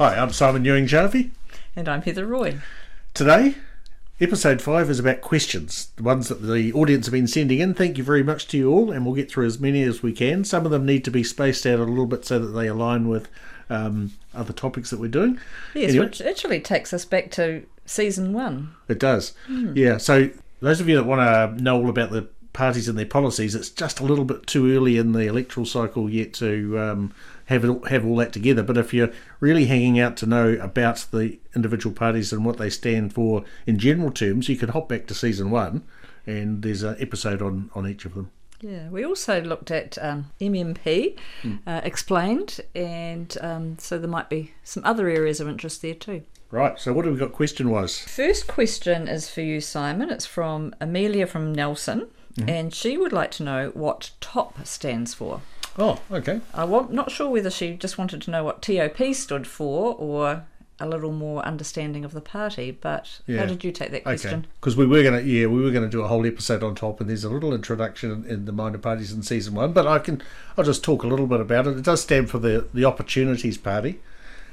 Hi, I'm Simon Ewing Jarvie. And I'm Heather Roy. Today, episode 5 is about questions, the ones that the audience have been sending in. Thank you very much to you all, and we'll get through as many as we can. Some of them need to be spaced out a little bit so that they align with um, other topics that we're doing. Yes, Anyway. which actually takes us back to season one. It does. Yeah, so those of you that want to know all about the parties and their policies, it's just a little bit too early in the electoral cycle yet to um, have it, have all that together. But if you're really hanging out to know about the individual parties and what they stand for in general terms, you can hop back to season one, and there's an episode on, on each of them. Yeah, we also looked at um, MMP uh, explained, and um, so there might be some other areas of interest there too. Right, so what have we got question wise? First question is for you, Simon. It's from Amelia from Nelson, mm-hmm. and she would like to know what TOP stands for. Oh, okay. I'm not sure whether she just wanted to know what TOP stood for or a little more understanding of the party, but Yeah. how did you take that question? because we were gonna, yeah, we were gonna do a whole episode on top, and there's a little introduction in, in the minor parties in season one. But I can, I'll just talk a little bit about it. It does stand for the the Opportunities Party,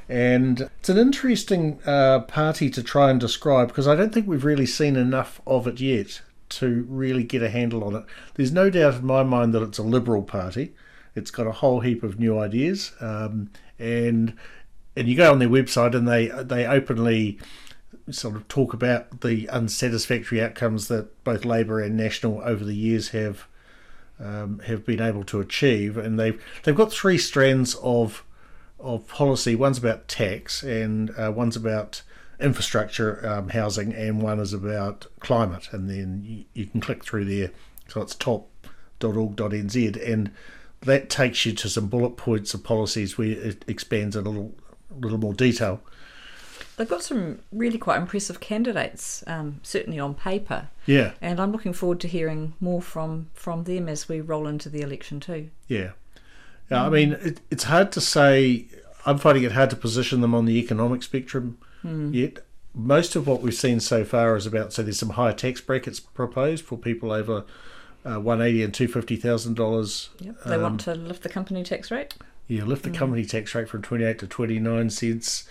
and it's an interesting uh, party to try and describe because I don't think we've really seen enough of it yet to really get a handle on it. There's no doubt in my mind that it's a liberal party. It's got a whole heap of new ideas, um, and and you go on their website and they they openly sort of talk about the unsatisfactory outcomes that both Labor and National over the years have um, have been able to achieve, and they've they've got three strands of of policy. One's about tax, and uh, one's about infrastructure, um, housing, and one is about climate. And then you, you can click through there, so it's top.org.nz, and that takes you to some bullet points of policies where it expands a little little more detail. They've got some really quite impressive candidates, um, certainly on paper, Yeah. and I'm looking forward to hearing more from from them as we roll into the election too. Yeah. Yeah, I mean, it, it's hard to say. I'm finding it hard to position them on the economic spectrum hmm. yet. Most of what we've seen so far is about so there's some higher tax brackets proposed for people over uh, one eighty and two fifty thousand dollars. Yep. They want um, to lift the company tax rate. Yeah, lift the hmm. company tax rate from twenty eight to twenty nine cents.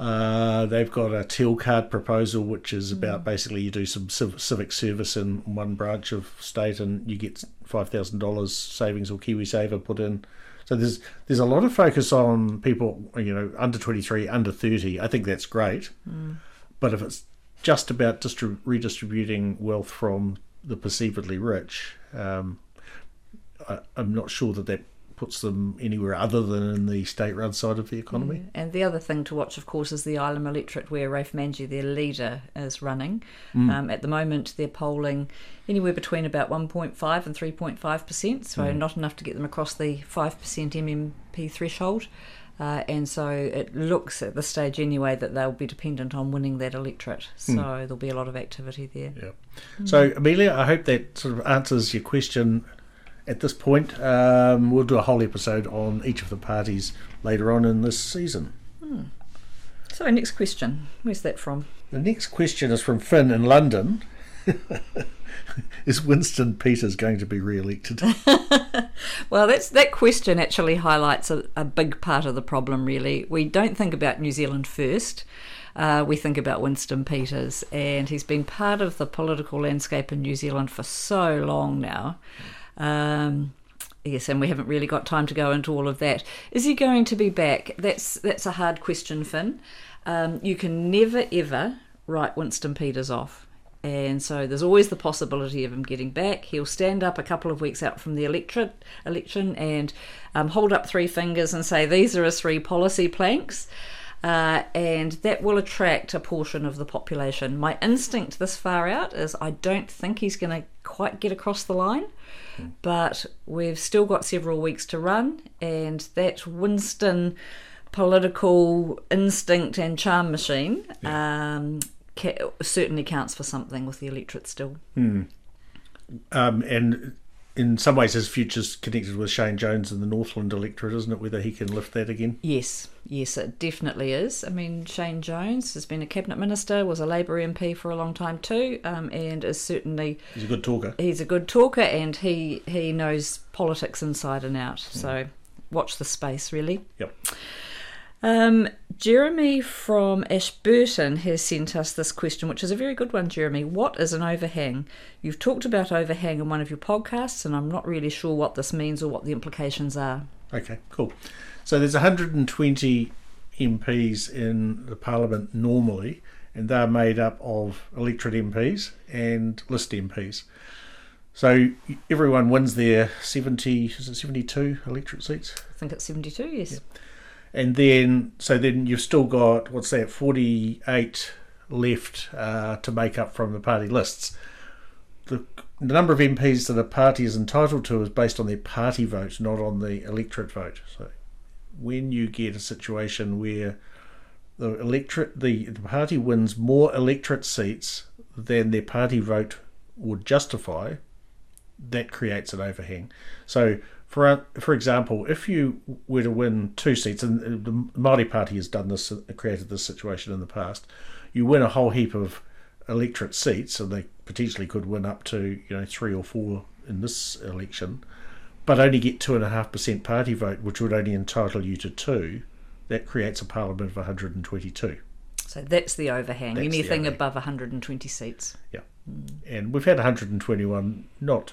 Uh, they've got a teal card proposal, which is about basically you do some civ- civic service in one branch of state and you get five thousand dollars savings or KiwiSaver put in. So there's there's a lot of focus on people, you know, under twenty three, under thirty. I think that's great, but if it's just about distrib- redistributing wealth from the perceivedly rich, um, I, I'm not sure that that puts them anywhere other than in the state-run side of the economy. And the other thing to watch, of course, is the Ilam electorate, where Raf Manji, their leader, is running. Um, at the moment, they're polling anywhere between about 1.5 and 3.5 percent, so not enough to get them across the 5 percent MMP threshold. Uh, and so it looks at this stage anyway that they'll be dependent on winning that electorate. So there'll be a lot of activity there. Yeah. So, Amelia, I hope that sort of answers your question at this point. Um, we'll do a whole episode on each of the parties later on in this season. So next question, where's that from? The next question is from Finn in London. is Winston Peters going to be re-elected? Well, that's that question actually highlights a, a big part of the problem. Really, we don't think about New Zealand First. Uh, we think about Winston Peters, and he's been part of the political landscape in New Zealand for so long now. Um, yes, and we haven't really got time to go into all of that. Is he going to be back? That's that's a hard question, Finn. Um, you can never ever write Winston Peters off. And so there's always the possibility of him getting back. He'll stand up a couple of weeks out from the electorate, election and um, hold up three fingers and say, These are his three policy planks. Uh, and that will attract a portion of the population. My instinct this far out is I don't think he's going to quite get across the line, but we've still got several weeks to run, and that Winston political instinct and charm machine um, ca- certainly counts for something with the electorate still. um, and in some ways, his future's connected with Shane Jones and the Northland electorate, isn't it? Whether he can lift that again. Yes, yes, it definitely is. I mean, Shane Jones has been a cabinet minister, was a Labor MP for a long time too, um, and is certainly He's a good talker. he's a good talker and he he knows politics inside and out. So watch the space really. Yep. Um, Jeremy from Ashburton has sent us this question, which is a very good one, Jeremy. What is an overhang? You've talked about overhang in one of your podcasts, and I'm not really sure what this means or what the implications are. Okay, cool. So there's 120 MPs in the Parliament normally, and they're made up of electorate MPs and list MPs. So everyone wins their 70, is it 72 electorate seats? I think it's 72, yes. And then, so then you've still got, what's that, 48 left uh, to make up from the party lists. The, the number of MPs that a party is entitled to is based on their party vote, not on the electorate vote. So when you get a situation where the electorate, the, the party wins more electorate seats than their party vote would justify, that creates an overhang. So, for for example, if you were to win two seats, and the Māori Party has done this, created this situation in the past, you win a whole heap of electorate seats, and they potentially could win up to you know three or four in this election, but only get two and a half percent party vote, which would only entitle you to two. That creates a parliament of 122. So that's the overhang. That's Anything overhang. above 120 seats. Yeah, and we've had 121, not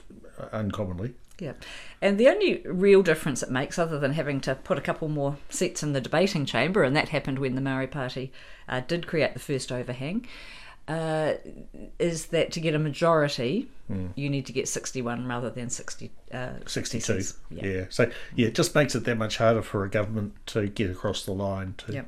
uncommonly. Yeah. And the only real difference it makes, other than having to put a couple more seats in the debating chamber, and that happened when the Maori Party uh, did create the first overhang, uh, is that to get a majority, you need to get 61 rather than 60, uh, 62. 66. Yeah. So, yeah, it just makes it that much harder for a government to get across the line, to, Yeah.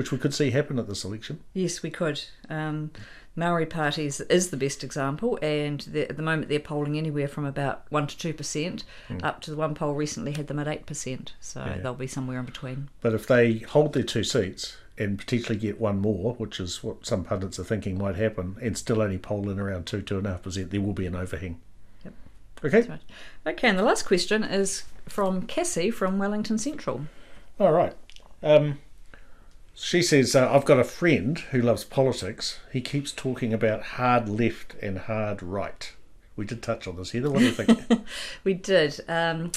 Which we could see happen at this election. Yes, we could. Um, Maori parties is the best example, and at the moment they're polling anywhere from about one to two percent, up to the one poll recently had them at eight percent. So Yeah. they'll be somewhere in between. But if they hold their two seats and potentially get one more, which is what some pundits are thinking might happen, and still only poll in around two, two and a half percent, there will be an overhang. Yep. Okay. Right. Okay, and the last question is from Cassie from Wellington Central. All right. Um, she says, uh, I've got a friend who loves politics. He keeps talking about hard left and hard right. We did touch on this, Heather. What do you think? We did. Um,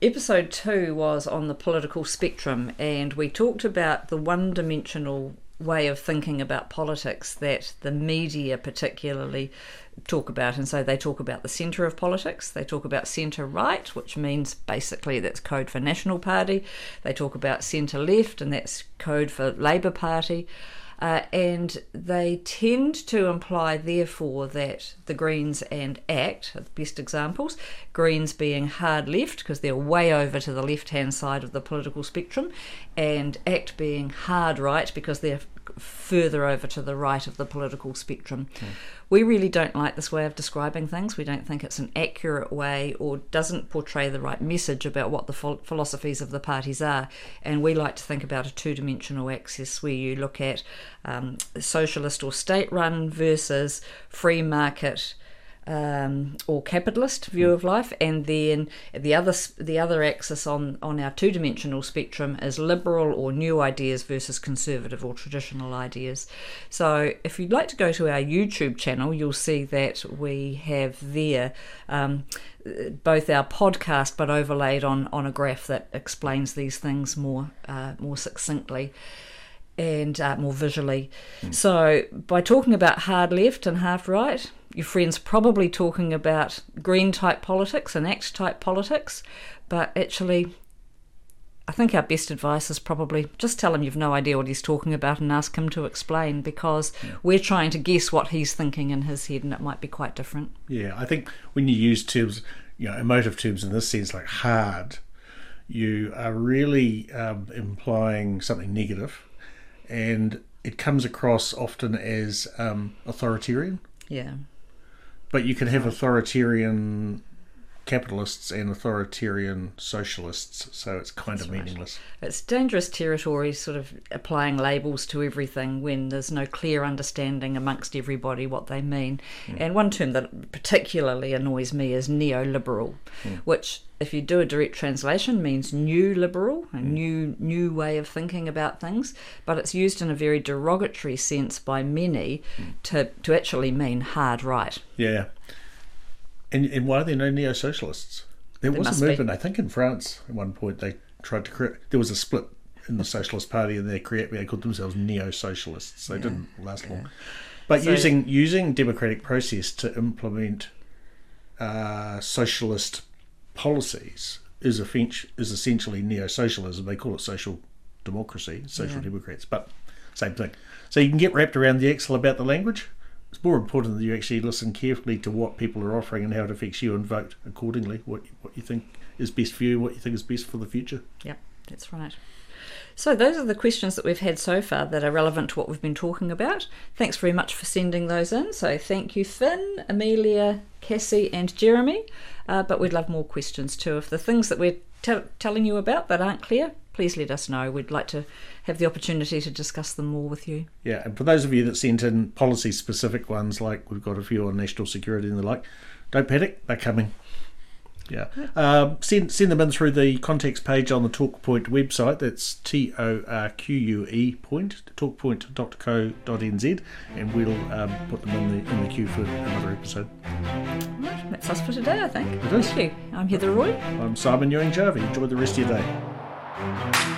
episode two was on the political spectrum, and we talked about the one dimensional way of thinking about politics that the media particularly talk about. And so they talk about the centre of politics, they talk about centre right, which means basically that's code for National Party, they talk about centre left, and that's code for Labour Party. Uh, and they tend to imply, therefore, that the Greens and ACT are the best examples. Greens being hard left because they're way over to the left hand side of the political spectrum, and ACT being hard right because they're further over to the right of the political spectrum. We really don't like this way of describing things. We don't think it's an accurate way or doesn't portray the right message about what the phil- philosophies of the parties are. And we like to think about a two dimensional axis where you look at um, socialist or state run versus free market um, or capitalist view of life, and then the other the other axis on on our two dimensional spectrum is liberal or new ideas versus conservative or traditional ideas. So, if you'd like to go to our YouTube channel, you'll see that we have there. Um, both our podcast, but overlaid on, on a graph that explains these things more uh, more succinctly and uh, more visually. So, by talking about hard left and half right, your friend's probably talking about green type politics and act type politics, but actually, I think our best advice is probably just tell him you've no idea what he's talking about and ask him to explain because we're trying to guess what he's thinking in his head and it might be quite different. Yeah, I think when you use terms, you know, emotive terms in this sense, like hard, you are really um, implying something negative, and it comes across often as um, authoritarian. Yeah. But you can have authoritarian capitalists and authoritarian socialists, so it's kind of meaningless. It's dangerous territory, sort of applying labels to everything when there's no clear understanding amongst everybody what they mean. Hmm. And one term that particularly annoys me is neoliberal, hmm. which, if you do a direct translation, means new liberal, a hmm. new new way of thinking about things. But it's used in a very derogatory sense by many to to actually mean hard right. Yeah. And, and why are there no neo socialists? There, was must a be. movement, I think, in France at one point. They tried to create. There was a split in the Socialist Party, and they create they called themselves neo-socialists. They Yeah. didn't last long. But So- using using democratic process to implement uh, socialist policies is is essentially neo-socialism. They call it social democracy, social Yeah. democrats, but same thing. So you can get wrapped around the axle about the language. It's more important that you actually listen carefully to what people are offering and how it affects you, and vote accordingly. What what you think is best for you, what you think is best for the future. Yep, that's right. So, those are the questions that we've had so far that are relevant to what we've been talking about. Thanks very much for sending those in. So, thank you, Finn, Amelia, Cassie, and Jeremy. Uh, but we'd love more questions too. If the things that we're tell telling you about that aren't clear, please let us know. We'd like to have the opportunity to discuss them more with you. Yeah, and for those of you that sent in policy specific ones, like we've got a few on national security and the like, don't panic, they're coming. Yeah, um, send send them in through the context page on the TorquePoint website. That's T O R Q U E point torquepoint.co.nz, and we'll um, put them in the in the queue for another episode. Right, that's us for today, I think. It is. Thank you. I'm Heather Roy. I'm Simon Ewing Jarvie. Enjoy the rest of your day. Thank you.